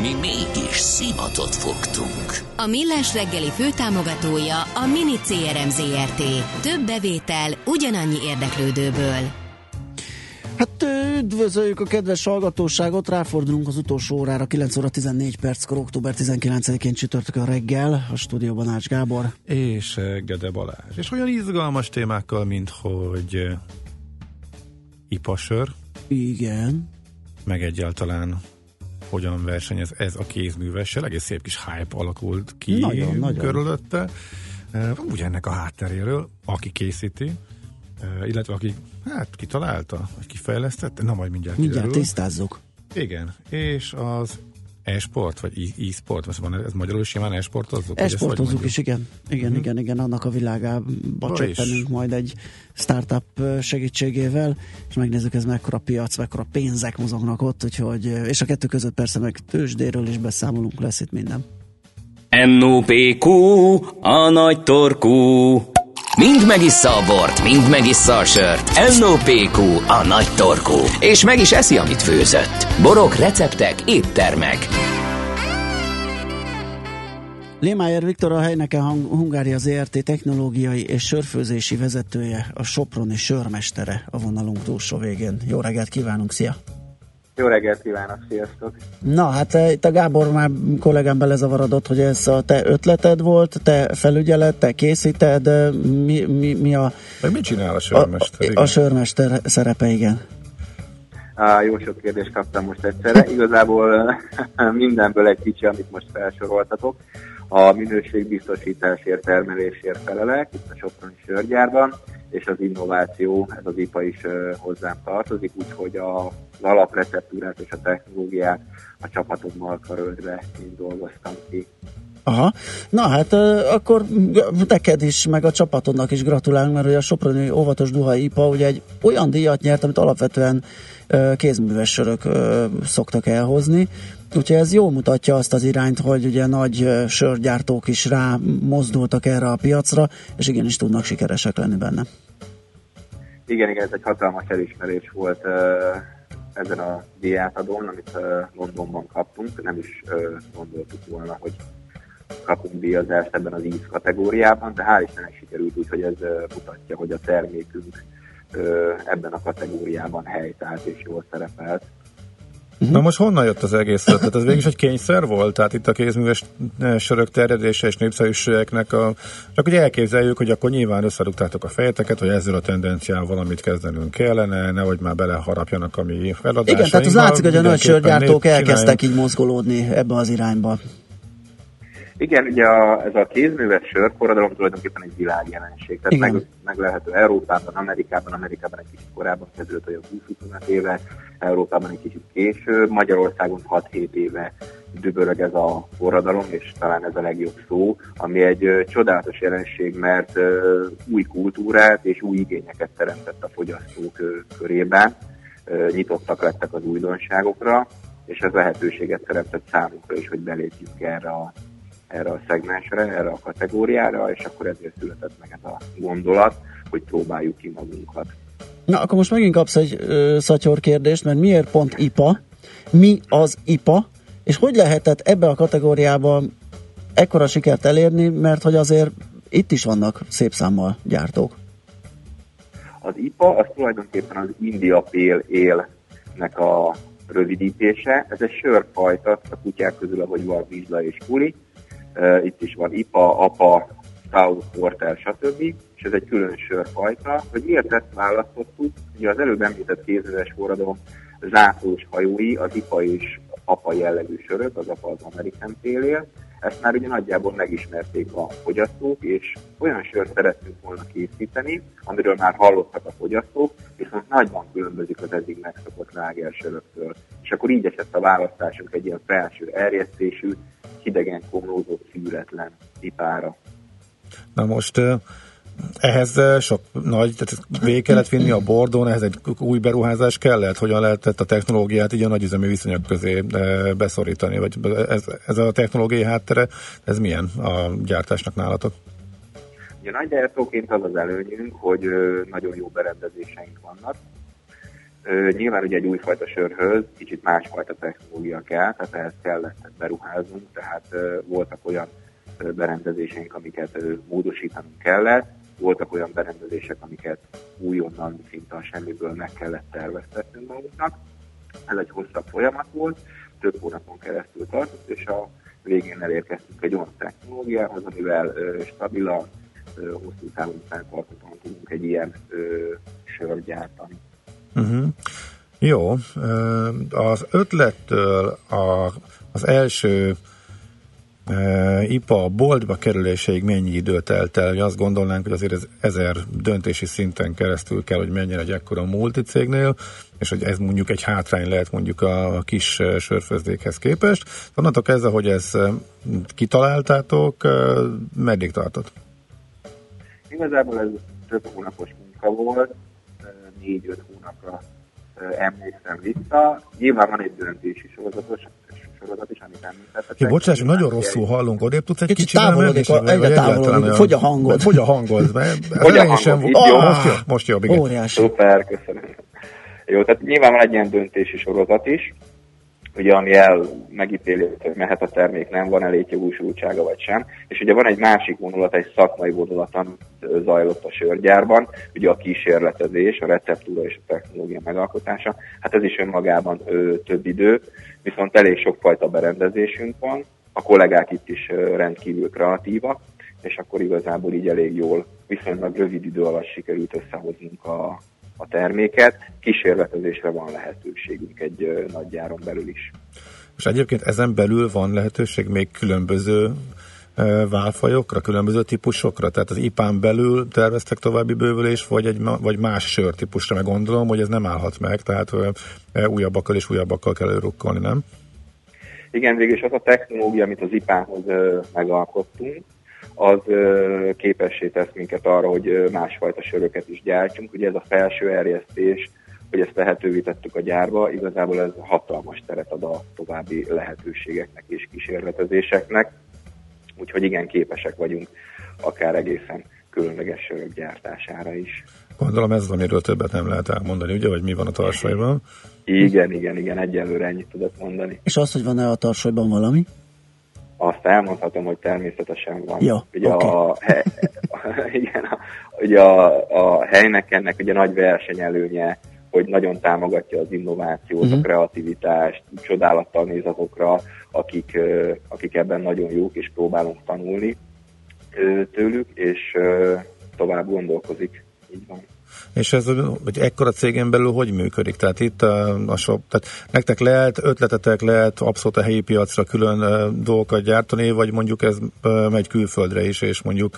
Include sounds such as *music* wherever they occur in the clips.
Mi mégis szimatot fogtunk. A Millás reggeli főtámogatója a Mini CRM Zrt. Több bevétel ugyanannyi érdeklődőből. Hát üdvözöljük a kedves hallgatóságot, ráfordulunk az utolsó órára, 9 óra 14 perckor, október 19-én csütörtök a reggel, a stúdióban Ács Gábor. És Gede Balázs. És olyan izgalmas témákkal, mint hogy ipasör. Igen. Meg egyáltalán hogyan versenyez ez a kézművessel. Egész szép kis hype alakult ki nagyon, nagyon. körülötte. Úgy ennek a hátteréről, aki készíti, illetve aki hát kitalálta, vagy kifejlesztette, na majd mindjárt Mindjárt kiderül. tisztázzuk. Igen, és az e-sport, vagy e-sport, most van ez magyarul simán e-sportozzuk? E-sportozzuk is, igen. Igen, mm. igen, igen, annak a világába csöppenünk majd egy startup segítségével, és megnézzük ez mekkora piac, mekkora pénzek mozognak ott, úgyhogy, és a kettő között persze meg tőzsdéről is beszámolunk, lesz itt minden. NOPQ, a nagy torkú. Mind megissza a bort, mind megissza a sört. NOPQ, a nagy torkú. És meg is eszi, amit főzött. Borok, receptek, éttermek. Lémájer Viktor a Heineken Hungária ZRT technológiai és sörfőzési vezetője, a Soproni sörmestere a vonalunk túlsó végén. Jó reggelt kívánunk, szia! Jó reggelt kívánok, sziasztok! Na, hát eh, itt a Gábor már kollégám belezavarodott, hogy ez a te ötleted volt, te felügyeled, te készíted, eh, mi, mi, mi a... Meg mit csinál a sörmester? A, a sörmester szerepe, igen. Á, jó sok kérdést kaptam most egyszerre. Igazából *laughs* mindenből egy kicsi, amit most felsoroltatok. A minőségbiztosításért, termelésért felelek, itt a Soproni sörgyárban, és az innováció, ez az IPA is hozzám tartozik, úgyhogy a, az alapreceptúrát és a technológiát a csapatommal karöltve én dolgoztam ki. Aha. Na hát akkor neked is, meg a csapatodnak is gratulálunk, mert a Soproni Óvatos Duhai IPA ugye egy olyan díjat nyert, amit alapvetően kézműves sörök szoktak elhozni. Úgyhogy ez jól mutatja azt az irányt, hogy ugye nagy sörgyártók is rá mozdultak erre a piacra, és igenis tudnak sikeresek lenni benne. Igen, igen, ez egy hatalmas elismerés volt ezen a díjátadón, amit Londonban kaptunk. Nem is gondoltuk volna, hogy kapunk díjazást ebben az íz kategóriában, de hál' Istennek sikerült úgy, hogy ez mutatja, hogy a termékünk ebben a kategóriában helytált és jól szerepelt. Uh-huh. Na most honnan jött az egész Tehát Ez végig egy kényszer volt? Tehát itt a kézműves sörök terjedése és népszerűségeknek a... Csak hogy elképzeljük, hogy akkor nyilván összerúgtátok a fejeteket, hogy ezzel a tendenciával valamit kezdenünk kellene, nehogy már beleharapjanak a mi feladásainkba. Igen, tehát az látszik, hogy a nagy sörgyártók elkezdtek így mozgolódni ebbe az irányba. Igen, ugye a, ez a kézműves sörforradalom tulajdonképpen egy világjelenség. Tehát meg, meg lehető Európában, Amerikában, Amerikában egy kicsit korábban kezdődött, olyan 20-25 éve, Európában egy kicsit később, Magyarországon 6-7 éve dübörög ez a forradalom, és talán ez a legjobb szó, ami egy ö, csodálatos jelenség, mert ö, új kultúrát és új igényeket teremtett a fogyasztók ö, körében, ö, nyitottak lettek az újdonságokra, és ez lehetőséget teremtett számunkra is, hogy belépjünk erre a erre a szegmensre, erre a kategóriára, és akkor ezért született meg ez a gondolat, hogy próbáljuk ki magunkat. Na, akkor most megint kapsz egy ö, szatyor kérdést, mert miért pont IPA? Mi az IPA? És hogy lehetett ebbe a kategóriában ekkora sikert elérni, mert hogy azért itt is vannak szép számmal gyártók. Az IPA az tulajdonképpen az India Pale Ale-nek a rövidítése. Ez egy sörfajta, a kutyák közül, ahogy van vizsla és kuli, itt is van IPA, APA, Stout, Porter, stb. És ez egy külön sörfajta. Hogy miért ezt választottuk? Ugye az előbb említett kézműves forradalom zászlós hajói, az IPA és APA jellegű sörök, az APA az American Pale ezt már ugye nagyjából megismerték a fogyasztók, és olyan sört szeretnénk volna készíteni, amiről már hallottak a fogyasztók, viszont nagyban különbözik az eddig megszokott lágersöröktől. És akkor így esett a választásunk egy ilyen felső erjesztésű, hidegen komlózott, szűretlen ipára. Na most Ehhez sok nagy, tehát végig kellett vinni a bordón, ehhez egy új beruházás kellett, hogyan lehetett a technológiát így a nagyüzemi viszonyok közé beszorítani, vagy ez, ez a technológiai háttere, ez milyen a gyártásnak nálatok? Ugye nagygyártóként az az előnyünk, hogy nagyon jó berendezéseink vannak. Nyilván ugye egy újfajta sörhöz kicsit másfajta technológia kell, tehát ehhez kellett beruházunk, tehát voltak olyan berendezéseink, amiket módosítanunk kellett, voltak olyan berendezések, amiket újonnan szinte a semmiből meg kellett terveztetnünk magunknak. Ez egy hosszabb folyamat volt, több hónapon keresztül tartott, és a végén elérkeztünk egy olyan technológiához, amivel stabilan, hosszú távon fenntartatóan tudunk egy ilyen sört gyártani. Uh-huh. Jó, az ötlettől a, az első IPA boltba kerüléséig mennyi idő telt el? Azt gondolnánk, hogy azért ez ezer döntési szinten keresztül kell, hogy menjen egy ekkora multicégnél, és hogy ez mondjuk egy hátrány lehet mondjuk a kis sörfőzdékhez képest. Onnantól kezdve, hogy ez kitaláltátok, meddig tartott? Igazából ez több hónapos munka volt, négy-öt hónapra emlékszem vissza. Nyilván van egy döntési sorozatos, sorozat is, amit említettetek. Ja, bocsáss, nagyon rosszul hallunk, odébb tudsz egy kicsit távolodik, egyre távolodik, fogy a hangod. Fogy a hangod, mert *laughs* fogy a hangod, sem, ah, jó? Most jobb, most jobb, igen. Óriási. Szuper, köszönöm. Jó, tehát nyilván van egy ilyen döntési sorozat is, ugye ami el megítéli, hogy mehet a termék, nem van elég jogosultsága vagy sem. És ugye van egy másik vonulat, egy szakmai vonulat, amit zajlott a sörgyárban, ugye a kísérletezés, a receptúra és a technológia megalkotása. Hát ez is önmagában ö, több idő, viszont elég sokfajta berendezésünk van, a kollégák itt is rendkívül kreatívak, és akkor igazából így elég jól, viszonylag rövid idő alatt sikerült összehoznunk a, a terméket. Kísérletezésre van lehetőségünk egy nagy gyáron belül is. És egyébként ezen belül van lehetőség még különböző válfajokra, különböző típusokra? Tehát az IPÁN belül terveztek további bővülés, vagy, egy, vagy más sörtípusra, meg gondolom, hogy ez nem állhat meg, tehát újabbakkal és újabbakkal kell előrukkolni, nem? Igen, végülis az a technológia, amit az IPÁNhoz megalkottunk, az képessé tesz minket arra, hogy másfajta söröket is gyártsunk. Ugye ez a felső erjesztés, hogy ezt lehetővé tettük a gyárba, igazából ez hatalmas teret ad a további lehetőségeknek és kísérletezéseknek. Úgyhogy igen, képesek vagyunk akár egészen különleges sörök gyártására is. Gondolom ez az, amiről többet nem lehet elmondani, ugye, vagy mi van a tarsajban? Igen, igen, igen, egyelőre ennyit tudok mondani. És az, hogy van-e a tarsajban valami? Azt elmondhatom, hogy természetesen van. Ja, ugye, okay. a, he, *laughs* igen, a, ugye a, a helynek ennek ugye nagy versenyelőnye, hogy nagyon támogatja az innovációt, uh-huh. a mhm. kreativitást, csodálattal néz azokra, akik, akik ebben nagyon jók, és próbálunk tanulni tőlük, és tovább gondolkozik. Így van. És ez egy ekkora cégen belül hogy működik? Tehát itt a, a shop, tehát nektek lehet, ötletetek lehet abszolút a helyi piacra külön dolgokat gyártani, vagy mondjuk ez megy külföldre is, és mondjuk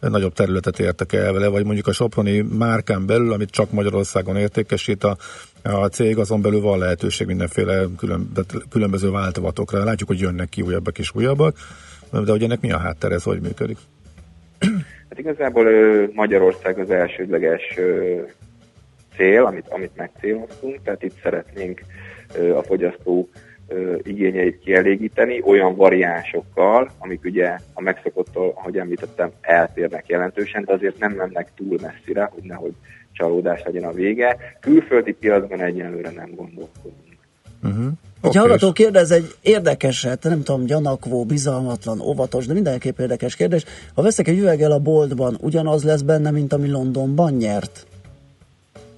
nagyobb területet értek el vele, vagy mondjuk a Soproni márkán belül, amit csak Magyarországon értékesít a, a cég, azon belül van lehetőség mindenféle külön, különböző változatokra. Látjuk, hogy jönnek ki újabbak és újabbak, de hogy ennek mi a háttere, ez hogy működik? Hát igazából Magyarország az elsődleges cél, amit, amit megcéloztunk, tehát itt szeretnénk a fogyasztó igényeit kielégíteni olyan variánsokkal, amik ugye a megszokottól, ahogy említettem, eltérnek jelentősen, de azért nem mennek túl messzire, hogy nehogy csalódás legyen a vége. Külföldi piacban egyenlőre nem gondolkodunk. Uh-huh. Egy okay. hallgató kérdez egy érdekeset, nem tudom, gyanakvó, bizalmatlan, óvatos, de mindenképp érdekes kérdés. Ha veszek egy üveggel a boltban, ugyanaz lesz benne, mint ami Londonban nyert?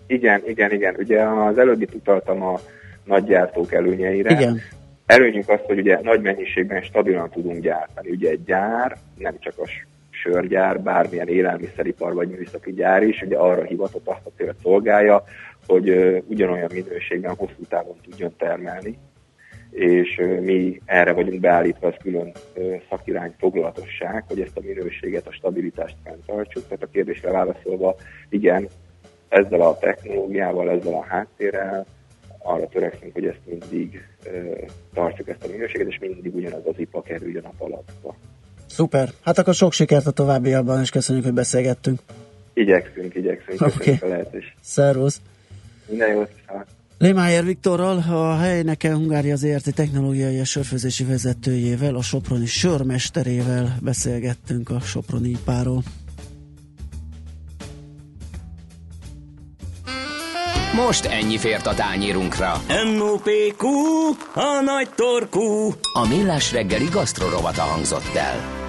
Igen, igen, igen. Ugye az előbbi utaltam a nagygyártók előnyeire. Igen. Előnyünk az, hogy ugye nagy mennyiségben stabilan tudunk gyártani. Ugye egy gyár, nem csak a sörgyár, bármilyen élelmiszeripar vagy műszaki gyár is, ugye arra hivatott azt a célt szolgálja, hogy ugyanolyan minőségben hosszú távon tudjon termelni, és mi erre vagyunk beállítva, az külön szakirány foglalatosság, hogy ezt a minőséget, a stabilitást fenntartsuk. Tehát a kérdésre válaszolva, igen, ezzel a technológiával, ezzel a háttérrel arra törekszünk, hogy ezt mindig tartsuk ezt a minőséget, és mindig ugyanaz az IPA kerüljön a palacba. Szuper. Hát akkor sok sikert a továbbiakban, és köszönjük, hogy beszélgettünk. Igyekszünk, igyekszünk. Oké. Okay. Szervusz. Minden jót. Lémájer Viktorral, a helyneke Hungária ZRT technológiai és sörfőzési vezetőjével, a Soproni sörmesterével beszélgettünk a Soproni ipáról. Most ennyi fért a tányérunkra. M.O.P.Q. A nagy torkú. A millás reggeli gasztrorovata hangzott el.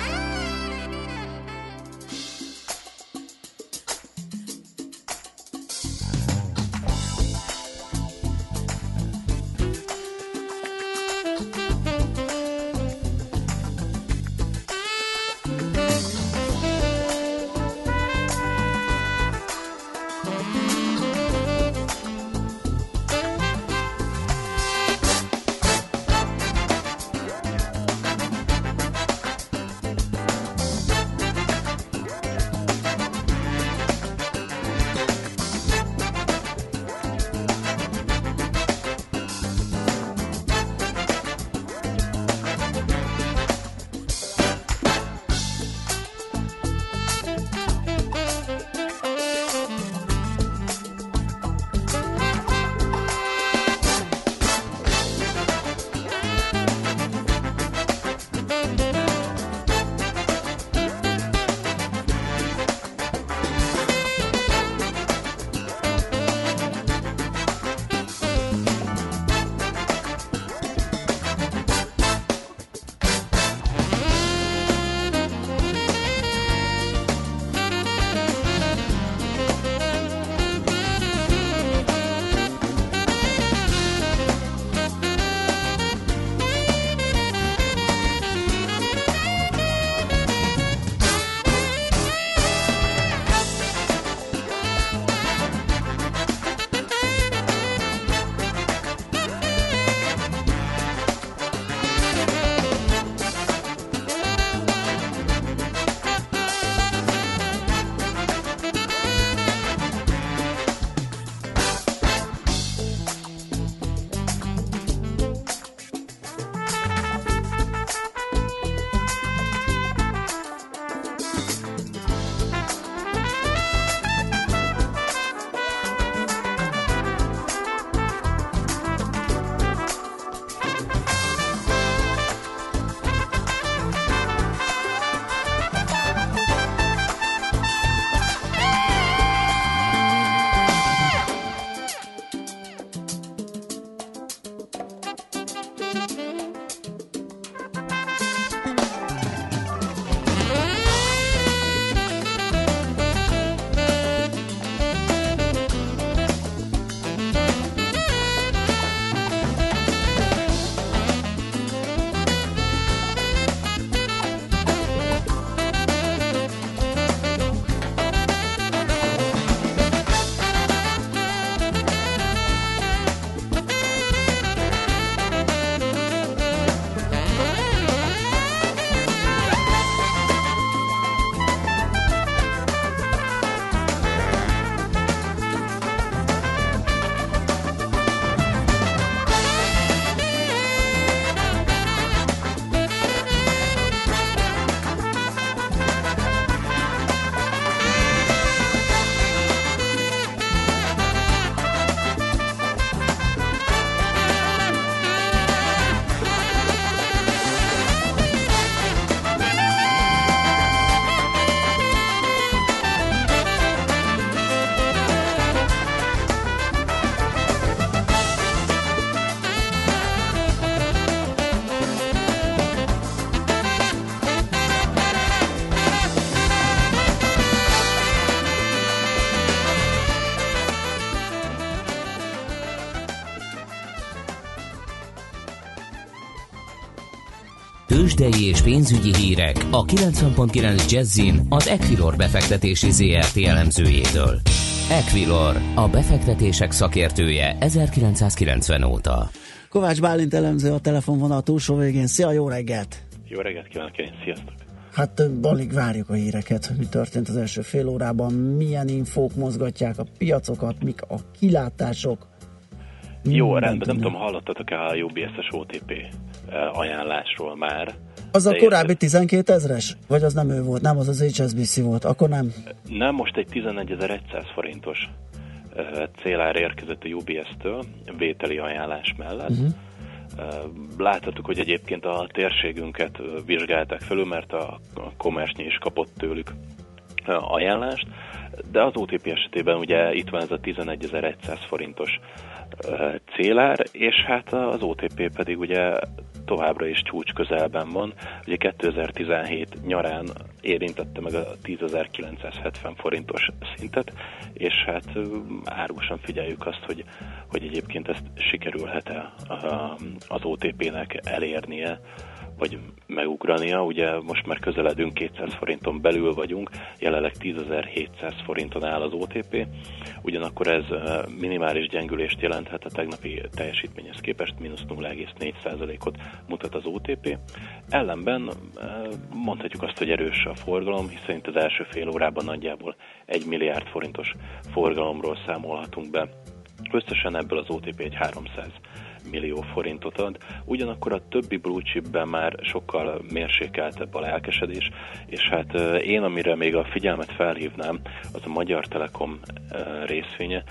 Tőzsdei és pénzügyi hírek a 90.9 Jazzin az Equilor befektetési ZRT elemzőjétől. Equilor, a befektetések szakértője 1990 óta. Kovács Bálint elemző a telefonvonal túlsó végén. Szia, jó reggelt! Jó reggelt kívánok én, sziasztok! Hát alig várjuk a híreket, hogy mi történt az első fél órában, milyen infók mozgatják a piacokat, mik a kilátások. Jó, rendben, nem tudom, hallottatok-e a UBS-es OTP eh, ajánlásról már? Az a korábbi 12 ezres? Vagy az nem ő volt? Nem, az az HSBC volt. Akkor nem? Nem, most egy 11.100 forintos eh, célár érkezett a UBS-től, vételi ajánlás mellett. Uh-huh. Láthattuk, hogy egyébként a térségünket vizsgálták felül, mert a Komersnyi is kapott tőlük ajánlást, de az OTP esetében ugye itt van ez a 11.100 forintos célár, és hát az OTP pedig ugye továbbra is csúcs közelben van. Ugye 2017 nyarán érintette meg a 10.970 forintos szintet, és hát árulósan figyeljük azt, hogy, hogy egyébként ezt sikerülhet-e az OTP-nek elérnie vagy megugrania. Ugye most már közeledünk 200 forinton belül vagyunk, jelenleg 10.700 forinton áll az OTP, ugyanakkor ez minimális gyengülést jelenthet a tegnapi teljesítményhez képest, mínusz 0,4%-ot mutat az OTP. Ellenben mondhatjuk azt, hogy erős a forgalom, hiszen itt az első fél órában nagyjából 1 milliárd forintos forgalomról számolhatunk be. Összesen ebből az OTP egy 300 millió forintot ad. Ugyanakkor a többi blue chipben már sokkal mérsékeltebb a lelkesedés, és hát én, amire még a figyelmet felhívnám, az a Magyar Telekom részvénye,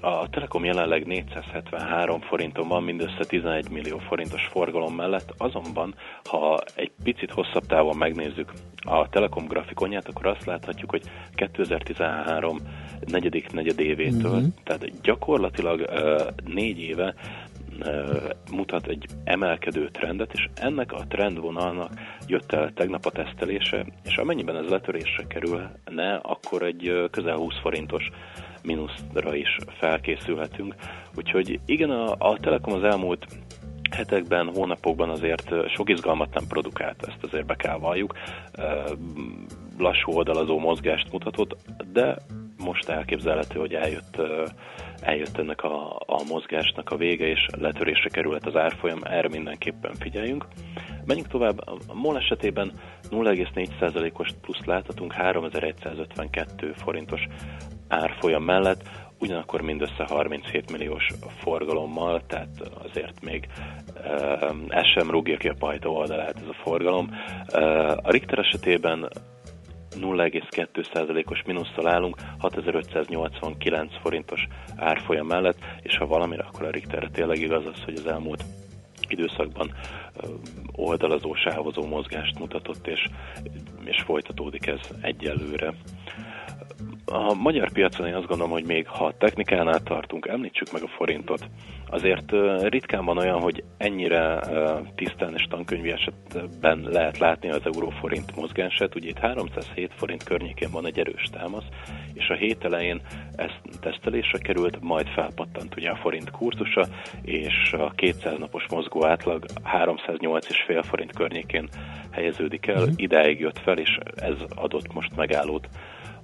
a Telekom jelenleg 473 forinton van, mindössze 11 millió forintos forgalom mellett, azonban, ha egy picit hosszabb távon megnézzük a Telekom grafikonját, akkor azt láthatjuk, hogy 2013 negyedik negyedévétől, uh-huh. tehát gyakorlatilag uh, négy éve mutat egy emelkedő trendet, és ennek a trendvonalnak jött el tegnap a tesztelése, és amennyiben ez letörésre kerülne, akkor egy közel 20 forintos mínuszra is felkészülhetünk. Úgyhogy igen, a, a Telekom az elmúlt hetekben, hónapokban azért sok izgalmat nem produkált, ezt azért be kell valljuk. Lassú oldalazó mozgást mutatott, de most elképzelhető, hogy eljött, eljött ennek a, a mozgásnak a vége, és letörésre került az árfolyam, erre mindenképpen figyeljünk. Menjünk tovább, a MOL esetében 0,4%-os plusz láthatunk 3152 forintos árfolyam mellett, ugyanakkor mindössze 37 milliós forgalommal, tehát azért még ez sem rúgja ki a pajtó oldalát ez a forgalom. A Richter esetében 0,2%-os mínusszal állunk, 6589 forintos árfolyam mellett, és ha valamire, akkor a Richterre tényleg igaz az, hogy az elmúlt időszakban oldalazó, sávozó mozgást mutatott, és, és folytatódik ez egyelőre. A magyar piacon én azt gondolom, hogy még ha a technikánál tartunk, említsük meg a forintot. Azért ritkán van olyan, hogy ennyire tisztán és tankönyvi esetben lehet látni az euróforint mozgását. Ugye itt 307 forint környékén van egy erős támasz, és a hét elején ez tesztelésre került, majd felpattant ugye a forint kurzusa, és a 200 napos mozgó átlag 308,5 forint környékén helyeződik el, uh-huh. idáig jött fel, és ez adott most megállót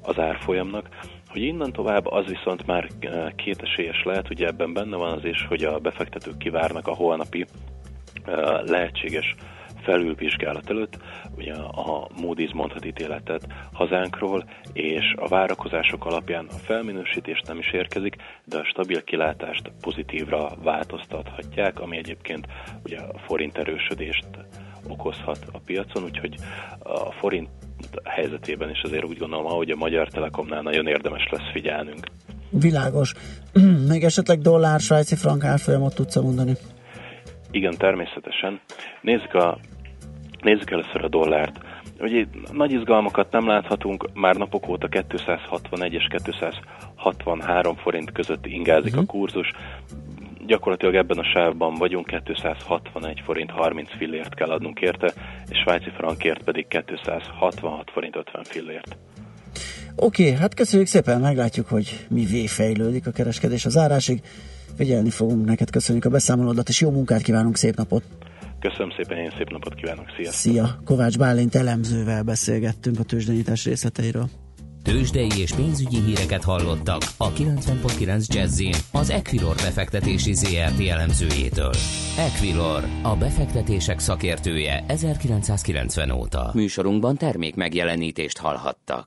az árfolyamnak. Hogy innen tovább az viszont már eh, kétesélyes lehet, ugye ebben benne van az is, hogy a befektetők kivárnak a holnapi eh, lehetséges felülvizsgálat előtt, ugye a Moody's mondhat ítéletet hazánkról, és a várakozások alapján a felminősítés nem is érkezik, de a stabil kilátást pozitívra változtathatják, ami egyébként ugye a forint erősödést okozhat a piacon, úgyhogy a forint helyzetében is azért úgy gondolom, ahogy a Magyar Telekomnál nagyon érdemes lesz figyelnünk. Világos. *clears throat* Még esetleg dollár, svájci frank árfolyamot tudsz mondani? Igen, természetesen. Nézzük, a, nézzük először a dollárt. Ugye nagy izgalmakat nem láthatunk, már napok óta 261 és 263 forint között ingázik uh-huh. a mhm. kurzus gyakorlatilag ebben a sávban vagyunk, 261 forint 30 fillért kell adnunk érte, és svájci frankért pedig 266 forint 50 fillért. Oké, okay, hát köszönjük szépen, meglátjuk, hogy mi fejlődik a kereskedés az árásig. Figyelni fogunk, neked köszönjük a beszámolódat, és jó munkát kívánunk, szép napot! Köszönöm szépen, én szép napot kívánok, szia! Szia! Kovács Bálint elemzővel beszélgettünk a tőzsdenyítás részleteiről. Tőzsdei és pénzügyi híreket hallottak a 90.9 jazz az Equilor befektetési ZRT elemzőjétől. Equilor, a befektetések szakértője 1990 óta. Műsorunkban termék megjelenítést hallhattak.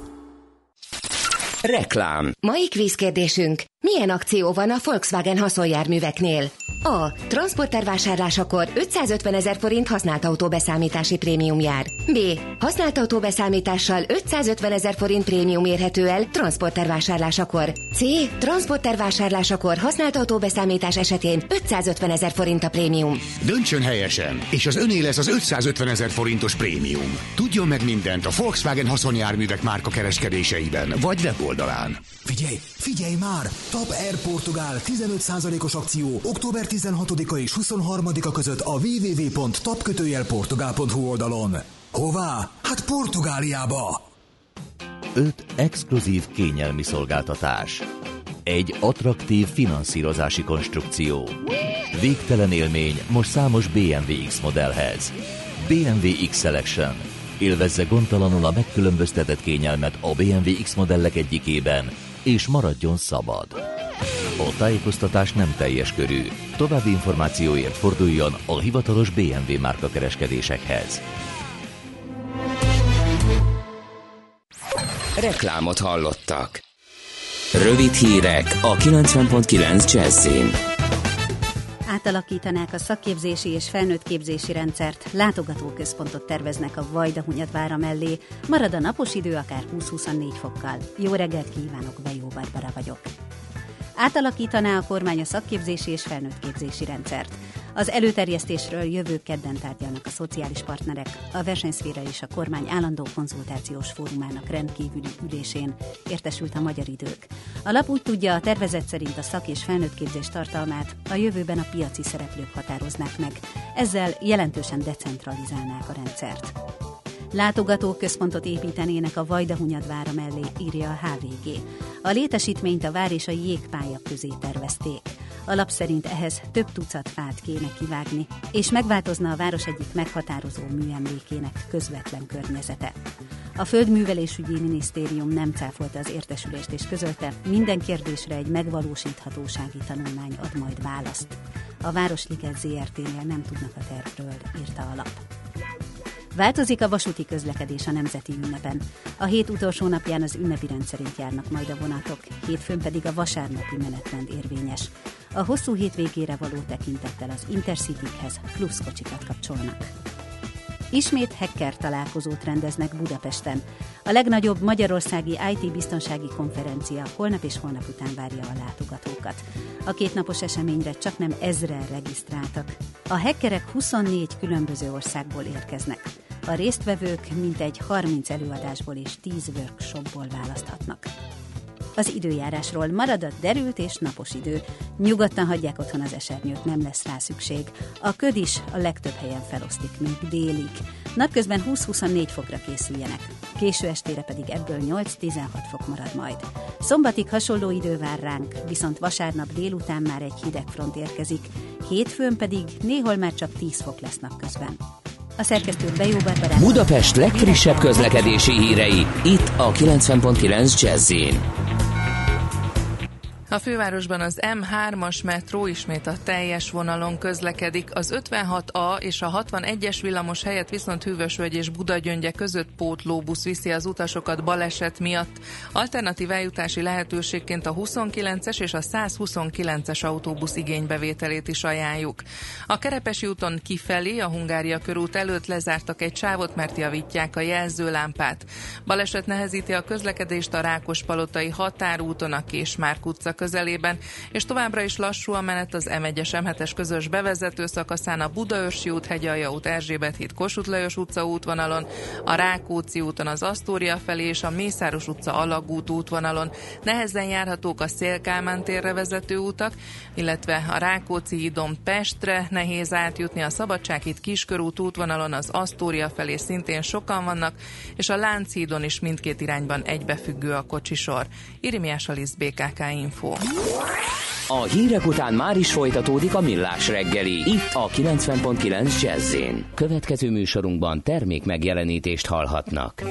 Reklám. Mai kvízkérdésünk. Milyen akció van a Volkswagen haszonjárműveknél? A. Transporter vásárlásakor 550 ezer forint használt autóbeszámítási prémium jár. B. Használt autóbeszámítással 550 ezer forint prémium érhető el transporter vásárlásakor. C. Transporter vásárlásakor használt autóbeszámítás esetén 550 ezer forint a prémium. Döntsön helyesen, és az öné lesz az 550 ezer forintos prémium. Tudjon meg mindent a Volkswagen haszonjárművek márka kereskedéseiben, vagy weboldalán. Figyelj, figyelj már! Top Air Portugál 15%-os akció október 16-a és 23-a között a www.tapkötőjelportugál.hu oldalon. Hová? Hát Portugáliába! 5 exkluzív kényelmi szolgáltatás. Egy attraktív finanszírozási konstrukció. Végtelen élmény most számos BMW X modellhez. BMW X Selection. Élvezze gondtalanul a megkülönböztetett kényelmet a BMW X modellek egyikében, és maradjon szabad. A tájékoztatás nem teljes körű. További információért forduljon a hivatalos BMW márka kereskedésekhez. Reklámot hallottak. Rövid hírek a 90.9 Jazzin. Átalakítanák a szakképzési és felnőttképzési rendszert, látogatóközpontot terveznek a Vajda Hunyadvára mellé, marad a napos idő akár 20-24 fokkal. Jó reggelt kívánok, Bejó Barbara vagyok. Átalakítaná a kormány a szakképzési és felnőttképzési rendszert. Az előterjesztésről jövő kedden tárgyalnak a szociális partnerek, a versenyszféra és a kormány állandó konzultációs fórumának rendkívüli ülésén értesült a magyar idők. A lap úgy tudja, a tervezet szerint a szak- és felnőttképzés tartalmát a jövőben a piaci szereplők határoznák meg, ezzel jelentősen decentralizálnák a rendszert. Látogatóközpontot építenének a Vajdahunyadvára mellé, írja a HVG. A létesítményt a vár és a jégpálya közé tervezték. A lap szerint ehhez több tucat fát kéne kivágni, és megváltozna a város egyik meghatározó műemlékének közvetlen környezete. A Földművelésügyi Minisztérium nem cáfolta az értesülést és közölte, minden kérdésre egy megvalósíthatósági tanulmány ad majd választ. A Városliget ZRT-nél nem tudnak a tervről, írta a lap. Változik a vasúti közlekedés a nemzeti ünnepen. A hét utolsó napján az ünnepi rendszerint járnak majd a vonatok, hétfőn pedig a vasárnapi menetrend érvényes. A hosszú hétvégére való tekintettel az Intercity-hez plusz kocsikat kapcsolnak. Ismét hacker találkozót rendeznek Budapesten. A legnagyobb magyarországi IT biztonsági konferencia holnap és holnap után várja a látogatókat. A kétnapos eseményre csak nem ezren regisztráltak. A hackerek 24 különböző országból érkeznek. A résztvevők mintegy 30 előadásból és 10 workshopból választhatnak. Az időjárásról marad a derült és napos idő. Nyugodtan hagyják otthon az esernyőt, nem lesz rá szükség. A köd is a legtöbb helyen felosztik, még délig. Napközben 20-24 fokra készüljenek. Késő estére pedig ebből 8-16 fok marad majd. Szombatig hasonló idő vár ránk, viszont vasárnap délután már egy hideg front érkezik, hétfőn pedig néhol már csak 10 fok lesz napközben. A szerkesztő Bejó Barbarát. Budapest legfrissebb közlekedési hírei, itt a 90.9 jazz a fővárosban az M3-as metró ismét a teljes vonalon közlekedik. Az 56A és a 61-es villamos helyett viszont Hűvösvölgy és Budagyöngye között pótlóbusz viszi az utasokat baleset miatt. Alternatív eljutási lehetőségként a 29-es és a 129-es autóbusz igénybevételét is ajánljuk. A Kerepesi úton kifelé a Hungária körút előtt lezártak egy sávot, mert javítják a jelzőlámpát. Baleset nehezíti a közlekedést a Rákospalotai határúton, a Késmárk utca közelében, és továbbra is lassú a menet az M1-es M7-es közös bevezető szakaszán a Budaörsi út, Hegyalja út, Erzsébet híd, Kossuth Lajos utca útvonalon, a Rákóczi úton az Asztória felé és a Mészáros utca alagút útvonalon. Nehezen járhatók a Szélkálmán térre vezető utak, illetve a Rákóczi hídon Pestre nehéz átjutni, a Szabadsághíd Kiskörút útvonalon az Asztória felé szintén sokan vannak, és a Lánchídon is mindkét irányban egybefüggő a kocsisor. Irimiás Alisz BKK Info. A hírek után már is folytatódik a millás reggeli. Itt a 90.9 jazz Következő műsorunkban termék megjelenítést hallhatnak.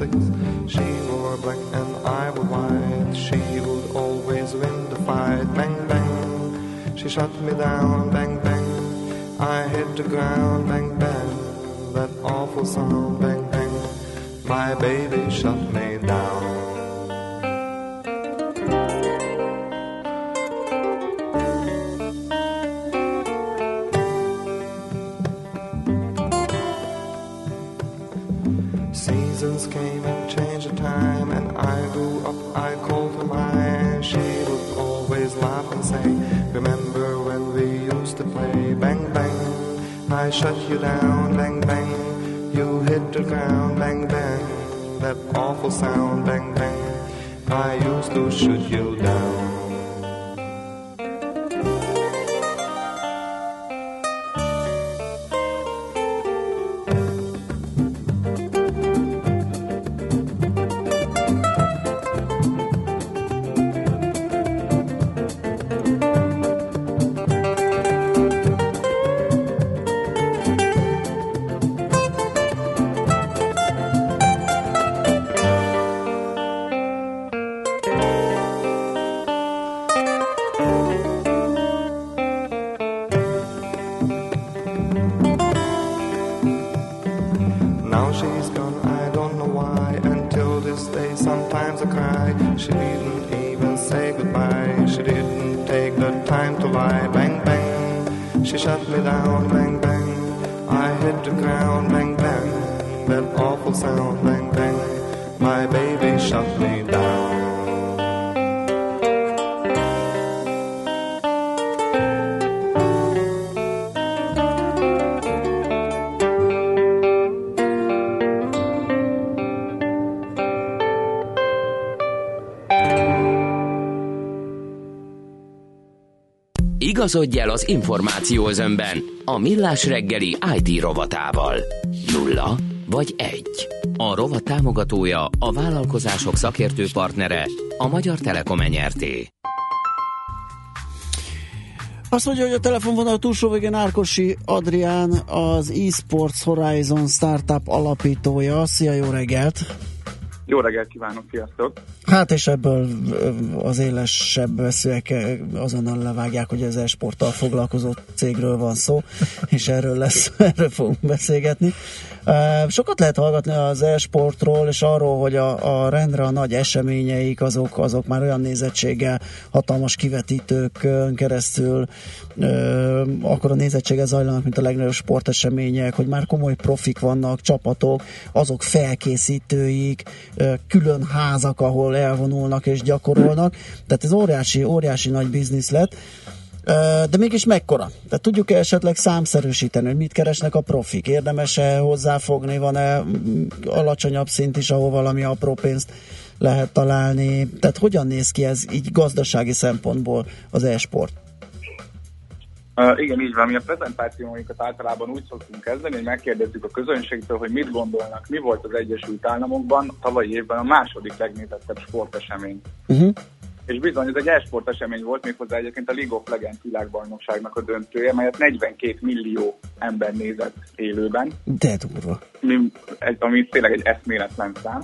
sticks. She wore black and I wore white. She would always win the fight. Bang, bang. She shut me down. Bang, bang. I hit the ground. Bang, bang. That awful sound. Bang, bang. My baby shut me down. Seasons came and changed the time, and I grew up. I called her mine. She would always laugh and say, "Remember." When we used to play? Bang, bang, I shut you down, bang bang. You hit the ground, bang bang. That awful sound, bang bang. I used to shoot you down. Igazodj el az információ özönben a Millás reggeli IT rovatával. Nulla vagy egy. A rovat támogatója, a vállalkozások szakértő partnere, a Magyar Telekom enyerté. Azt mondja, hogy a telefonvonal túlsó végén Árkosi Adrián, az eSports Horizon Startup alapítója. Szia, jó reggelt! Jó reggelt kívánok, sziasztok! Hát és ebből az élesebb veszőek azonnal levágják, hogy ez esporttal foglalkozó cégről van szó, és erről lesz, *laughs* erről fogunk beszélgetni. Sokat lehet hallgatni az e-sportról, és arról, hogy a, a rendre a nagy eseményeik, azok, azok már olyan nézettséggel, hatalmas kivetítők keresztül, akkor a nézettséggel zajlanak, mint a legnagyobb sportesemények, hogy már komoly profik vannak, csapatok, azok felkészítőik, külön házak, ahol elvonulnak és gyakorolnak. Tehát ez óriási, óriási nagy biznisz lett. De mégis mekkora? Tehát tudjuk-e esetleg számszerűsíteni, hogy mit keresnek a profik? Érdemes-e hozzáfogni? Van-e alacsonyabb szint is, ahol valami apró pénzt lehet találni? Tehát hogyan néz ki ez így gazdasági szempontból az e-sport? Uh, igen, így van. Mi a prezentációinkat általában úgy szoktunk kezdeni, hogy megkérdezzük a közönségtől, hogy mit gondolnak, mi volt az Egyesült Államokban tavalyi évben a második legnézettebb sportesemény. Uh-huh és bizony ez egy e-sport esemény volt, méghozzá egyébként a League of Legends világbajnokságnak a döntője, melyet 42 millió ember nézett élőben. De durva. Ami tényleg egy eszméletlen szám.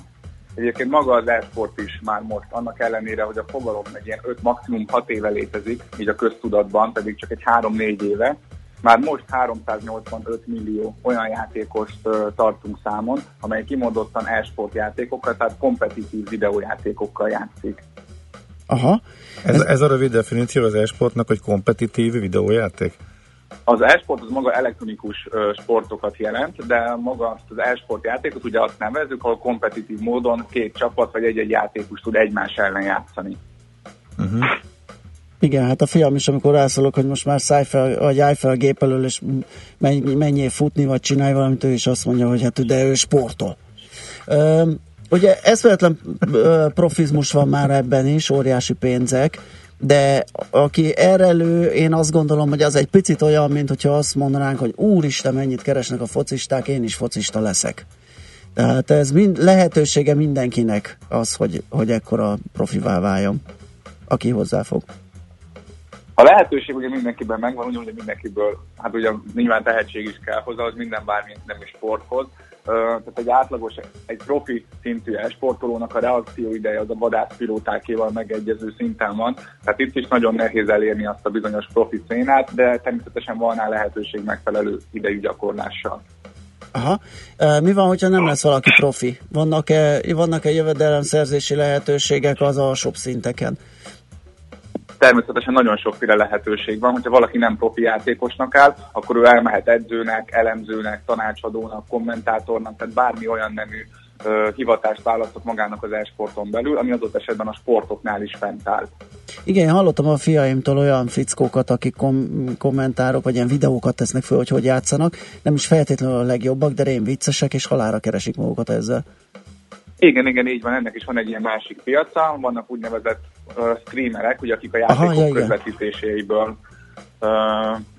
Egyébként maga az e-sport is már most, annak ellenére, hogy a fogalom egy ilyen 5, maximum 6 éve létezik, így a köztudatban, pedig csak egy 3-4 éve, Már most 385 millió olyan játékost tartunk számon, amely kimondottan e-sport játékokkal, tehát kompetitív videójátékokkal játszik. Aha. Ez, ez a rövid definíció az e-sportnak, hogy kompetitív videójáték? Az e-sport az maga elektronikus sportokat jelent, de maga azt az e-sport játékot ugye azt nevezzük, ahol kompetitív módon két csapat vagy egy-egy játékos tud egymás ellen játszani. Uh-huh. Igen, hát a fiam is, amikor rászólok, hogy most már szállj fel, vagy állj fel a gép elől, és menj, menjél futni, vagy csinálj valamit, ő is azt mondja, hogy hát de ő sportol. Ö, ugye eszméletlen profizmus van már ebben is, óriási pénzek, de aki erre lő, én azt gondolom, hogy az egy picit olyan, mint hogyha azt mondanánk, hogy úristen, mennyit keresnek a focisták, én is focista leszek. Tehát ez mind, lehetősége mindenkinek az, hogy, hogy ekkora profivá váljon, aki hozzáfog. A lehetőség ugye mindenkiben megvan, ugyanúgy mindenkiből, hát ugye nyilván tehetség is kell hozzá, az minden bármi nem is sporthoz. Tehát egy átlagos, egy profi szintű sportolónak a reakció ideje az a vadászpilótákéval megegyező szinten van, tehát itt is nagyon nehéz elérni azt a bizonyos profi szénát, de természetesen van rá lehetőség megfelelő idejű gyakorlással. Aha. Mi van, hogyha nem lesz valaki profi? Vannak-e, vannak-e jövedelemszerzési lehetőségek az alsóbb szinteken? Természetesen nagyon sokféle lehetőség van, hogyha valaki nem profi játékosnak áll, akkor ő elmehet edzőnek, elemzőnek, tanácsadónak, kommentátornak, tehát bármi olyan nemű hivatást választott magának az e-sporton belül, ami adott esetben a sportoknál is fent áll. Igen, hallottam a fiaimtól olyan fickókat, akik kom- kommentárok, vagy ilyen videókat tesznek föl, hogy hogy játszanak. Nem is feltétlenül a legjobbak, de rém viccesek, és halára keresik magukat ezzel. Igen, igen, így van, ennek is van egy ilyen másik piaca, vannak úgynevezett uh, streamerek, ugye, akik a játékok Aha, közvetítéseiből uh,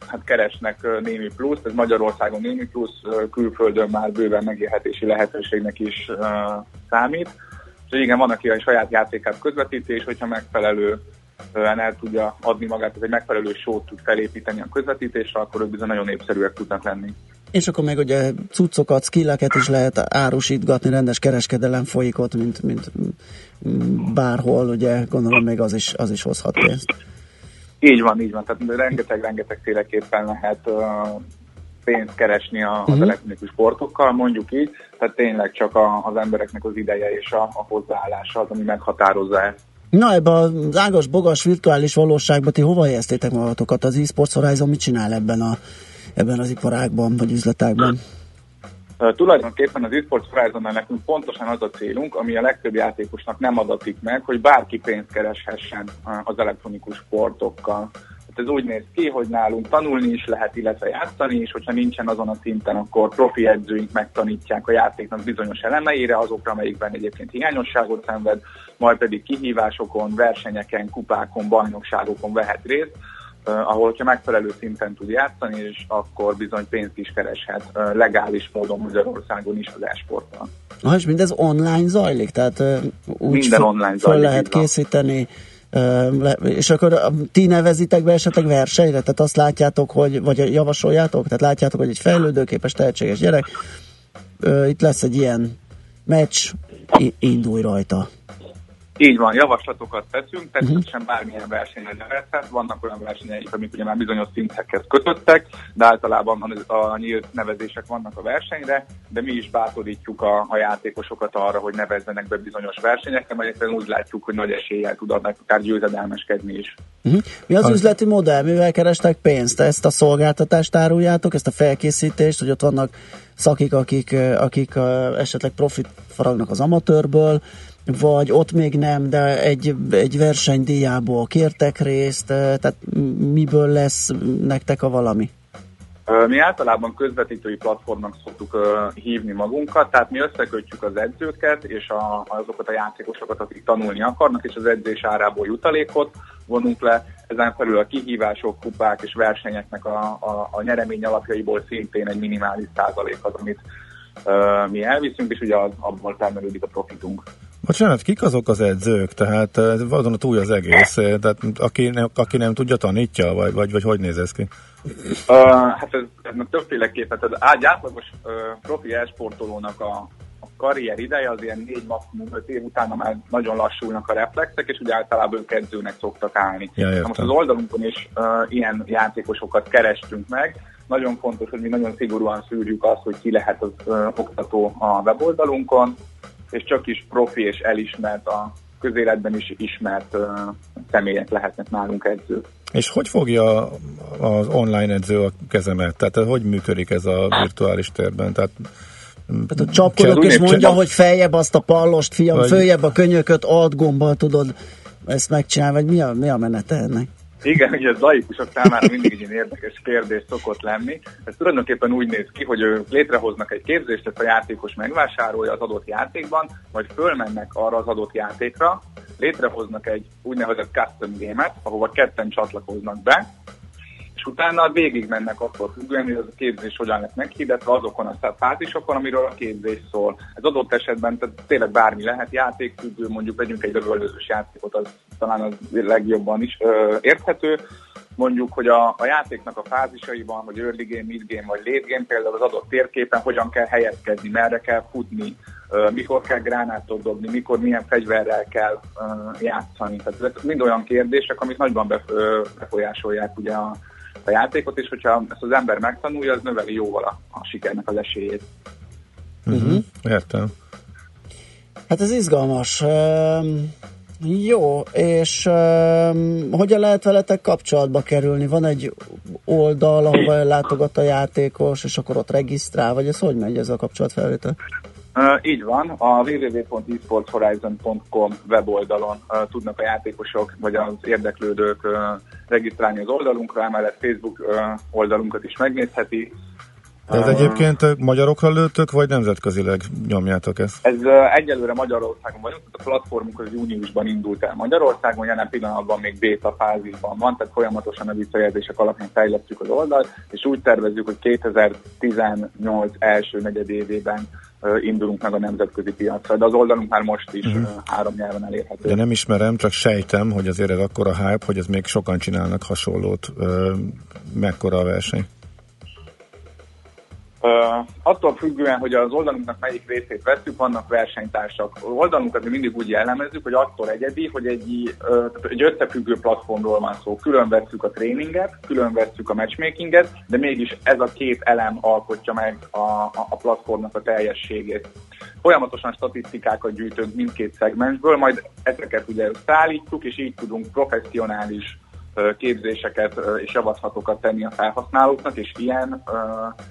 hát keresnek uh, némi pluszt, ez Magyarországon némi plusz, uh, külföldön már bőven megélhetési lehetőségnek is uh, számít. És igen, van, aki a saját játékát közvetíti, és hogyha megfelelő el tudja adni magát, ez egy megfelelő sót tud felépíteni a közvetítésre, akkor ők bizony nagyon népszerűek tudnak lenni. És akkor meg ugye cuccokat, skilleket is lehet árusítgatni, rendes kereskedelem folyik ott, mint, mint bárhol, ugye gondolom még az is, az is hozhat pénzt. Így van, így van, tehát rengeteg-rengeteg féleképpen lehet uh, pénzt keresni a, az uh-huh. elektronikus sportokkal, mondjuk így, tehát tényleg csak a, az embereknek az ideje és a, a hozzáállása az, ami meghatározza ezt. Na, ebben az ágas, bogas, virtuális valóságban ti hova helyeztétek magatokat? Az eSports Horizon mit csinál ebben, a, ebben az iparágban, vagy üzletágban? Uh, tulajdonképpen az eSports horizon nekünk pontosan az a célunk, ami a legtöbb játékosnak nem adatik meg, hogy bárki pénzt kereshessen az elektronikus sportokkal. Hát ez úgy néz ki, hogy nálunk tanulni is lehet, illetve játszani is, hogyha nincsen azon a szinten, akkor profi edzőink megtanítják a játéknak bizonyos elemeire, azokra, amelyikben egyébként hiányosságot szenved, majd pedig kihívásokon, versenyeken, kupákon, bajnokságokon vehet részt, ahol, ha megfelelő szinten tud játszani, és akkor bizony pénzt is kereshet legális módon Magyarországon is az esporttal. Ah, és mindez online zajlik? Tehát úgy Minden online fel lehet készíteni, és akkor ti nevezitek be esetleg versenyre? Tehát azt látjátok, hogy, vagy javasoljátok? Tehát látjátok, hogy egy fejlődőképes, tehetséges gyerek, itt lesz egy ilyen meccs, indulj rajta. Így van, javaslatokat teszünk, természetesen bármilyen versenyre nevezhet. Vannak olyan versenyek, amik ugye már bizonyos szinthez kötöttek, de általában a, a nyílt nevezések vannak a versenyre, de mi is bátorítjuk a, a játékosokat arra, hogy nevezzenek be bizonyos versenyekre, mert úgy látjuk, hogy nagy eséllyel tudnak akár győzedelmeskedni is. Uh-huh. Mi az, az üzleti modell, mivel kerestek pénzt? Ezt a szolgáltatást áruljátok, ezt a felkészítést, hogy ott vannak szakik, akik, akik esetleg profit faragnak az amatőrből, vagy ott még nem, de egy, egy versenydíjából kértek részt, tehát miből lesz nektek a valami? Mi általában közvetítői platformnak szoktuk hívni magunkat, tehát mi összekötjük az edzőket és a, azokat a játékosokat, akik tanulni akarnak, és az edzés árából jutalékot vonunk le. Ezen felül a kihívások, kupák és versenyeknek a, a, a nyeremény alapjaiból szintén egy minimális százalék az, amit uh, mi elviszünk, és ugye az, abból termelődik a profitunk. Bocsánat, kik azok az edzők? Tehát vadon a túl az egész, tehát aki nem, aki nem tudja, tanítja, vagy, vagy, vagy hogy néz ez ki? Uh, hát ez, ez többféleképpen, tehát egy átlagos uh, profi esportolónak a, a karrier ideje az ilyen négy maximum öt év, utána már nagyon lassulnak a reflexek, és ugye általában ők edzőnek szoktak állni. Ja, értem. most az oldalunkon is uh, ilyen játékosokat kerestünk meg. Nagyon fontos, hogy mi nagyon szigorúan szűrjük azt, hogy ki lehet az uh, oktató a weboldalunkon, és csak is profi és elismert a közéletben is ismert uh, személyek lehetnek nálunk edzők. És hogy fogja az online edző a kezemet? Tehát hogy működik ez a virtuális térben? Tehát Tehát csapkodok és mondja, hogy feljebb azt a pallost, fiam, Vagy- följebb a könyököt, alt gombbal tudod ezt megcsinálni, vagy mi a, mi a menete ennek? Igen, ugye ez laikusok számára mindig egy ilyen érdekes kérdés szokott lenni. Ez tulajdonképpen úgy néz ki, hogy ők létrehoznak egy képzést, ezt a játékos megvásárolja az adott játékban, majd fölmennek arra az adott játékra, létrehoznak egy úgynevezett custom game-et, ahova ketten csatlakoznak be, utána végig mennek attól függően, hogy ez a képzés hogyan lett meghirdetve azokon a fázisokon, amiről a képzés szól. Ez adott esetben tehát tényleg bármi lehet, játékfüggő, mondjuk vegyünk egy lövöldözős játékot, az talán az legjobban is ö, érthető. Mondjuk, hogy a, a játéknak a fázisaiban, hogy early game, mid game vagy late game, például az adott térképen hogyan kell helyezkedni, merre kell futni, mikor kell gránátot dobni, mikor milyen fegyverrel kell játszani. Tehát ezek mind olyan kérdések, amik nagyban befolyásolják ugye a, a játékot, és hogyha ezt az ember megtanulja, az növeli jóval a, a sikernek az esélyét. Uh-huh. Értem. Hát ez izgalmas. Um, jó, és um, hogyan lehet veletek kapcsolatba kerülni? Van egy oldal, ahova látogat a játékos, és akkor ott regisztrál, vagy ez hogy megy ez a kapcsolatfelvétel? Uh, így van, a www.esportshorizon.com weboldalon uh, tudnak a játékosok vagy az érdeklődők uh, regisztrálni az oldalunkra, emellett Facebook uh, oldalunkat is megnézheti. De ez egyébként magyarokra lőttök, vagy nemzetközileg nyomjátok ezt? Ez uh, egyelőre Magyarországon vagyunk, a platformunk az júniusban indult el Magyarországon, jelen pillanatban még beta fázisban van, tehát folyamatosan a visszajelzések alapján fejlesztjük az oldalt, és úgy tervezzük, hogy 2018 első negyedévében indulunk meg a nemzetközi piacra, de az oldalunk már most is Mhm. uh, három nyelven elérhető. De nem ismerem, csak sejtem, hogy azért ez akkora hype, hogy ez még sokan csinálnak hasonlót. Mekkora a verseny? Attól függően, hogy az oldalunknak melyik részét vesszük, vannak versenytársak. Az oldalunkat mi mindig úgy jellemezzük, hogy attól egyedi, hogy egy, uh, egy összefüggő platformról van szó. Külön vesszük a tréninget, külön vesszük a matchmakinget, de mégis ez a két elem alkotja meg a, a, a platformnak a teljességét. Folyamatosan statisztikákat gyűjtünk mindkét szegmensből, majd ezeket ugye összeállítjuk, és így tudunk professzionális képzéseket és javaslatokat tenni a felhasználóknak, és ilyen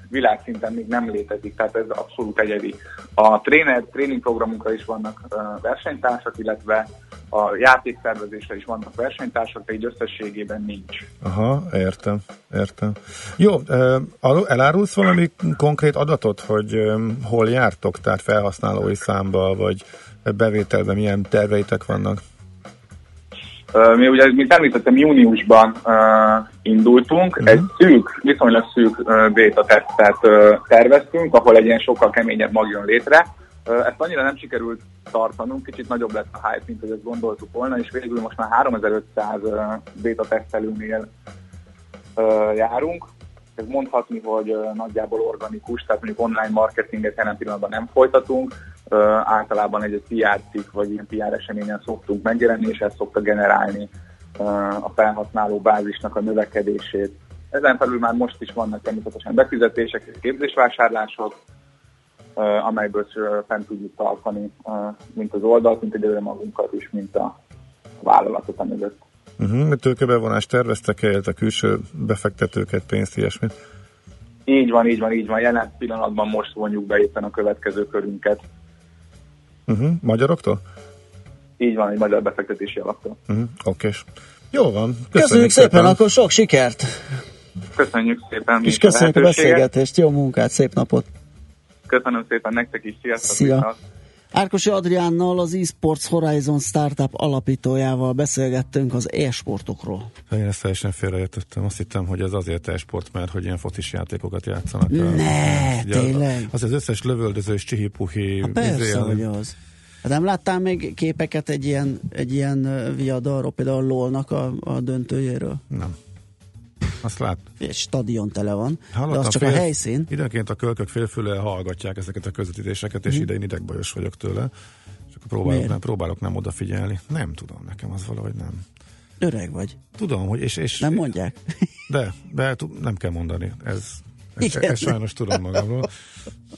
világszinten még nem létezik, tehát ez abszolút egyedi. A tréner, tréningprogramunkra is vannak versenytársak, illetve a játékszervezésre is vannak versenytársak, de így összességében nincs. Aha, értem, értem. Jó, elárulsz valami konkrét adatot, hogy hol jártok, tehát felhasználói számba, vagy bevételben milyen terveitek vannak? Mi ugye, mint említettem, júniusban uh, indultunk, uh-huh. egy szűk, viszonylag szűk uh, beta tesztet uh, terveztünk, ahol egy ilyen sokkal keményebb mag jön létre. Uh, ezt annyira nem sikerült tartanunk, kicsit nagyobb lett a hype, mint hogy ezt gondoltuk volna, és végül most már 3500 uh, beta tesztelőnél uh, járunk. Ez mondhatni, hogy uh, nagyjából organikus, tehát mondjuk online marketinget jelen pillanatban nem folytatunk, uh, általában egy, PR cikk vagy ilyen PR eseményen szoktunk megjelenni, és ez szokta generálni uh, a felhasználó bázisnak a növekedését. Ezen felül már most is vannak természetesen befizetések és képzésvásárlások, uh, amelyből fent tudjuk tartani mint az oldalt, mint egyelőre magunkat is, mint a vállalatot a mögött. Uh-huh. Tőkebevonást terveztek el, a külső befektetőket, pénzt, ilyesmit? Így van, így van, így van. Jelen pillanatban most vonjuk be éppen a következő körünket. Uh-huh. Magyaroktól? Így van, egy magyar befektetési alaptól. Uh-huh. Oké. Jó van. Köszönjük, Köszönjük szépen, akkor sok sikert! Köszönjük szépen. mi És is a köszönjük a lehetőséget. beszélgetést, jó munkát, szép napot! Köszönöm szépen nektek is, sziasztok! Szia. viszont. Árkosi Adriánnal, az eSports Horizon Startup alapítójával beszélgettünk az e-sportokról. Én ezt teljesen félreértettem. Azt hittem, hogy ez azért e-sport, mert hogy ilyen focis játékokat játszanak. Ne, Ugye, tényleg? Az az összes lövöldözős csihipuhi. Hát persze, izé, hogy az. Hát nem láttál még képeket egy ilyen, egy ilyen viadalról, például a LOL-nak a, a döntőjéről? Nem. Azt lát. Egy stadion tele van, Hallottam, de az csak fél, a helyszín. Időnként a kölkök félfüle hallgatják ezeket a közvetítéseket, és Mhm. idején idegbajos vagyok tőle. És akkor próbálok Miért? nem, próbálok nem odafigyelni. Nem tudom, nekem az valahogy nem. Öreg vagy. Tudom, hogy és, és Nem mondják. De, de nem kell mondani. Ez, Igen. ez sajnos tudom magamról.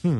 Hm.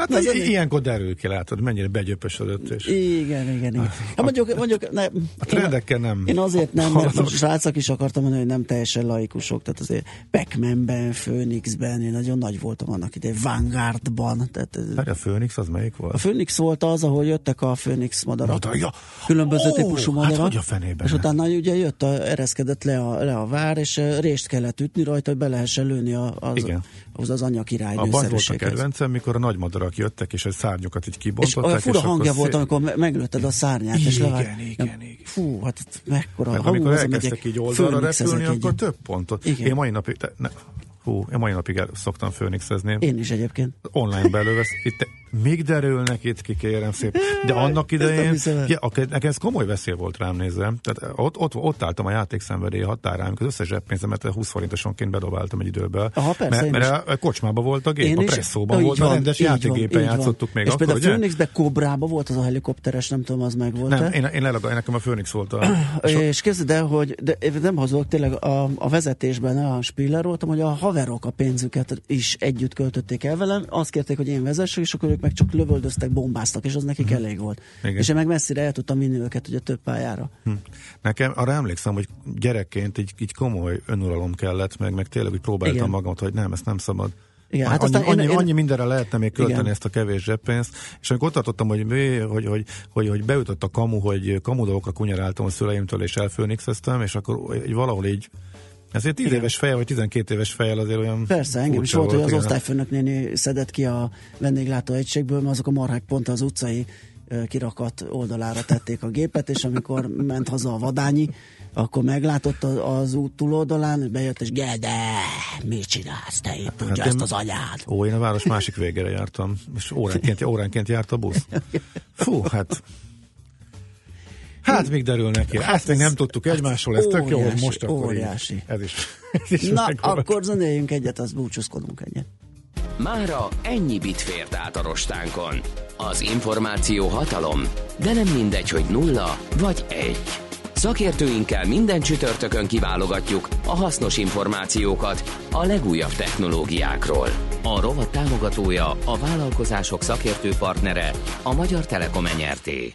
Hát ez az ilyenkor derül ki, látod, mennyire begyöpösödött. És Igen, igen, igen. Hát mondjuk, mondjuk ne, a trendekkel nem. Én azért nem, mert a srácok is akartam mondani, hogy nem teljesen laikusok, tehát azért Pac-Man-ben, Phoenixben, én nagyon nagy voltam annak idején, Vanguardban, tehát Várj, a Phoenix az melyik volt? a Phoenix volt az, ahol jöttek a Phoenix madarak. Madar, ja. Különböző Ó, típusú hát madarak. hogy a fenében És utána ugye jött, a, ereszkedett le a, le a vár, és eh, részt kellett ütni rajta, hogy be lehessen lőni a, az, Igen. az, az anyakirálynő Abban volt a kedvencem, mikor a nagy madarak jöttek, és a szárnyokat így És kibontották. olyan fura és hangja volt, amikor me- meglőtted a szárnyát, és Igen, levág... igen, igen. Fú, hát mekkora Meg hangú, amikor elkezdtek így oldalra repülni, akkor több pontot. Igen. Én mai napig, ne, hú, én mai napig el, szoktam főnixezni. Én is egyébként. Online belővesz. Itt még derülnek itt ki, kérem szépen. De annak idején, ja, nekem ez komoly veszély volt rám nézve. Tehát ott, ott, ott álltam a játékszenvedély határán, amikor az összes zseppénzemet 20 forintosonként bedobáltam egy időbe. Aha, persze, én mert, mert a kocsmában volt a gép, a presszóban volt, van, rendes így van, játékgépen így van. játszottuk még És akkor, például ugye? Phoenixbe Cobrába volt az a helikopteres, nem tudom, az meg volt Nem, én, én lelag, nekem a Phoenix volt *clears throat* a... És képzeld el, hogy de én nem hazudok, tényleg a, a vezetésben a Spiller voltam, hogy a haverok a pénzüket is együtt költötték el velem, azt kérték, hogy én vezessek, és akkor ők meg csak lövöldöztek, bombáztak, és az nekik elég volt. Mhm. Igen. És én meg messzire el tudtam vinni őket ugye több pályára. Hm. Nekem arra emlékszem, hogy gyerekként így, így komoly önuralom kellett, meg, meg tényleg úgy próbáltam Igen. magamat, hogy nem, ezt nem szabad. Igen, annyi, hát aztán annyi, én- én- annyi mindenre lehetne még költeni Igen. ezt a kevés zseppénzt, és amikor ott tartottam, hogy, hogy, hogy, hogy, hogy beütött a kamu, hogy kamu dolgokra kunyaráltam a szüleimtől, és elfőnixeztem, és akkor valahol így ezért 10 Igen. éves fejjel, vagy 12 éves fejjel azért olyan Persze, engem is volt, hogy az osztályfőnök néni szedett ki a vendéglátó egységből, mert azok a marhák pont az utcai kirakat oldalára tették a gépet, és amikor ment haza a vadányi, akkor meglátott az, út túloldalán, bejött, és Gede, mit csinálsz te itt, Hát ezt az anyád. Ó, én a város másik végére jártam, és óránként, óránként járt a busz. *laughs* Fú, hát... Hát még derül neki. Hát ezt még nem tudtuk egymásról, ez tök jó, hogy óriási, most akkor így. óriási. Ez is, *laughs* ez is Na, akkor zenéljünk egyet, az búcsúzkodunk egyet. Mára ennyi bit fért át a rostánkon. Az információ hatalom, de nem mindegy, hogy nulla vagy egy. Szakértőinkkel minden csütörtökön kiválogatjuk a hasznos információkat a legújabb technológiákról. A rovat támogatója, a vállalkozások szakértő partnere, a Magyar Telekom enyerté.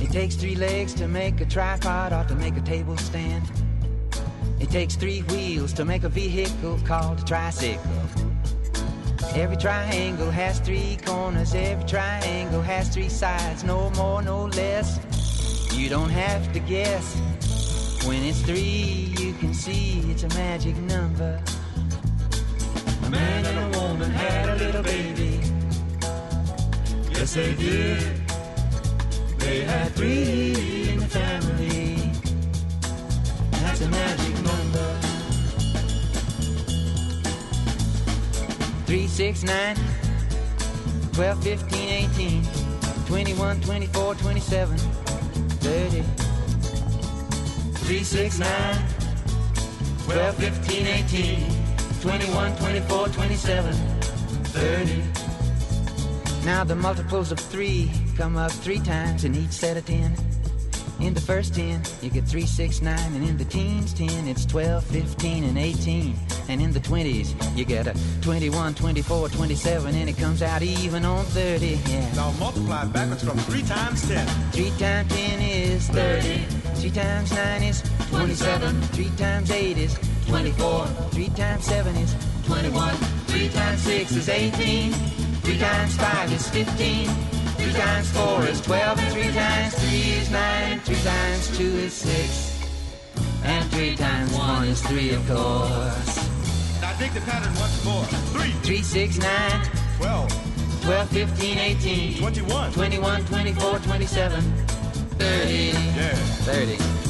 It takes three legs to make a tripod or to make a table stand. It takes three wheels to make a vehicle called a tricycle. Every triangle has three corners, every triangle has three sides, no more, no less. You don't have to guess. When it's three, you can see it's a magic number. A man and a woman had a little baby. Yes, they did. They had three in the family. That's a magic number. Three, six, nine, 12, 15, 18, 21, 24, 27, 30. Three, six, nine, 12, 15, 18, 21, 24, 27, 30. Now the multiples of three come up three times in each set of ten. In the first ten, you get three, six, nine, and in the teens, ten, it's 12, 15, and 18. And in the twenties, you get a 21, 24, 27, and it comes out even on 30. Yeah. Now multiply backwards from 3 times 10. 3 times 10 is 30. 3 times 9 is 27. 3 times 8 is 24. 3 times 7 is 21. 3 times 6 is 18. 3 times 5 is 15. 3 times four is twelve, and three times three is nine, three times two is six, and three times one is three, of course. Now dig the pattern once more. Three. Three, six, nine, Twelve. 12, 15, 18, 21. 21, 24, 27, 30, Yeah. 30.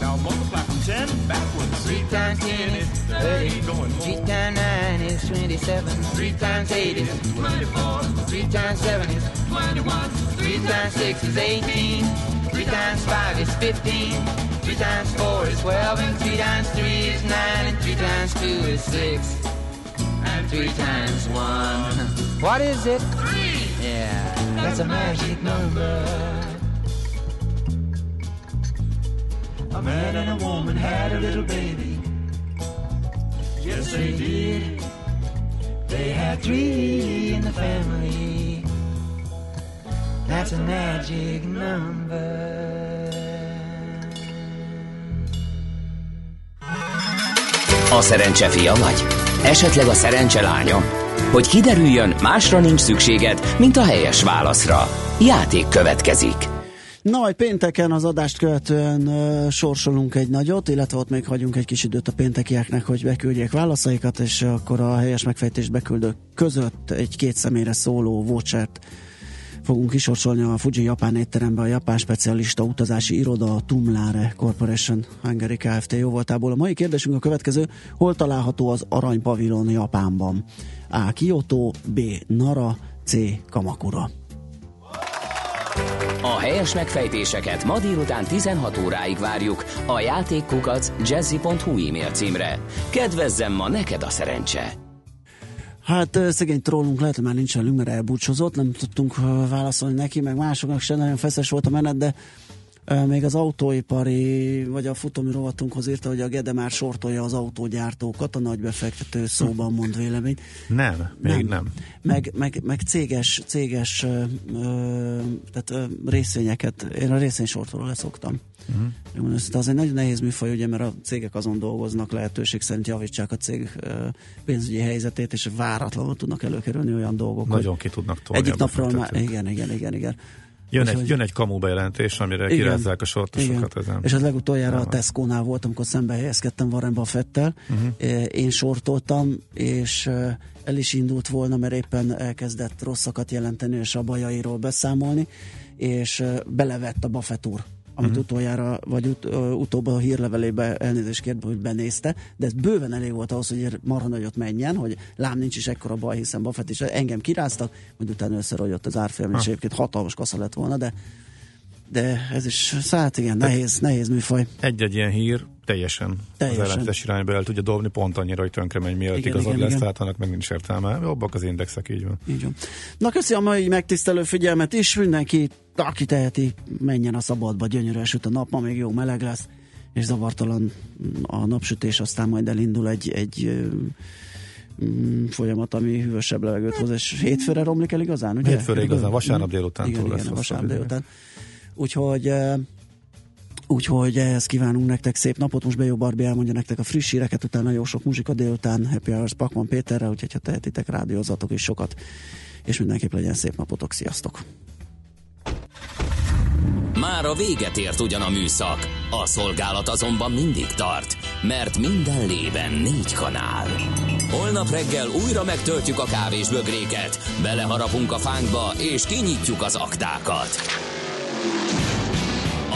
Now multiply from ten backwards. Three times ten is thirty. Going Three more. times nine is twenty-seven. Three times eight is twenty-four. Three times seven is twenty-one. Three times six is eighteen. Three times five is fifteen. Three times four is twelve, and three times three is nine, and three times two is six, and three times one. *laughs* What is it? Three. Yeah, that's a magic number. A man and a woman had a little baby. Yes, they did. They had three in the family. That's a magic number. A szerencse fia vagy? Esetleg a szerencse lánya? Hogy kiderüljön, másra nincs szükséged, mint a helyes válaszra. Játék következik. Na, majd pénteken az adást követően uh, sorsolunk egy nagyot, illetve ott még hagyunk egy kis időt a péntekieknek, hogy beküldjék válaszaikat, és akkor a helyes megfejtést beküldők között egy két személyre szóló vouchert fogunk kisorsolni a Fuji Japán étterembe a japán specialista utazási iroda a Tumlare Corporation Hungary Kft. jóvoltából. A mai kérdésünk a következő, hol található az Arany Pavilon Japánban? A. Kyoto, B. Nara, C. Kamakura. A helyes megfejtéseket ma délután 16 óráig várjuk a játékkukac jazzy.hu e-mail címre. Kedvezzem ma neked a szerencse! Hát szegény trollunk lehet, hogy már nincs velünk, mert elbúcsúzott, nem tudtunk válaszolni neki, meg másoknak sem nagyon feszes volt a menet, de még az autóipari, vagy a futómi rovatunkhoz írta, hogy a Gede már sortolja az autógyártókat, a nagybefektető szóban mond véleményt. Nem, még nem. nem. Meg, meg, meg céges, céges ö, ö, tehát, ö, részvényeket, én a részvénysortoló leszoktam. Uh-huh. De az egy nagyon nehéz műfaj, ugye, mert a cégek azon dolgoznak, lehetőség szerint javítsák a cég ö, pénzügyi helyzetét, és váratlanul tudnak előkerülni olyan dolgok. Nagyon ki tudnak tolni Egyik napról már, igen, igen, igen, igen. Jön egy, jön egy kamu bejelentés, amire Igen. kirázzák a sortosokat Igen. ezen. És az legutoljára a. Tesco-nál volt, amikor szembe helyezkedtem Warren Buffettel. Mhm. Uh-huh. Én sortoltam, és el is indult volna, mert éppen elkezdett rosszakat jelenteni, és a bajairól beszámolni, és belevett a Buffett úr amit uh-huh. utoljára, vagy ut- utóbb a hírlevelébe elnézést kért, hogy benézte, de ez bőven elég volt ahhoz, hogy marha nagyot menjen, hogy lám nincs is ekkora baj, hiszen Buffett is engem kiráztak, majd utána összerogyott az árfolyam, és egyébként hatalmas kasza lett volna, de de ez is, hát igen, nehéz, nehéz műfaj. Egy-egy ilyen hír teljesen, Teljesen. az ellentétes irányba el tudja dobni, pont annyira, hogy tönkre megy, mielőtt Igen, igazad igen, lesz, igen. tehát annak meg nincs értelme. Jobbak az indexek, így van. Így van. Na köszi a mai megtisztelő figyelmet is, mindenki, aki teheti, menjen a szabadba, gyönyörűen süt a nap, ma még jó meleg lesz, és zavartalan a napsütés, aztán majd elindul egy, egy mm, folyamat, ami hűvösebb levegőt hoz, és hétfőre romlik el igazán, ugye? Hétfőre igazán, vasárnap délutántól igen, lesz igen, hosszabb vasárnap délután. Úgyhogy Úgyhogy ehhez kívánunk nektek szép napot, most Bejó Barbi elmondja nektek a friss híreket, utána jó sok muzsika délután, Happy Hours Pakman Péterrel, úgyhogy ha tehetitek, rádiózatok is sokat, és mindenképp legyen szép napotok, sziasztok! Már a véget ért ugyan a műszak, a szolgálat azonban mindig tart, mert minden lében négy kanál. Holnap reggel újra megtöltjük a kávés bögréket, beleharapunk a fánkba és kinyitjuk az aktákat.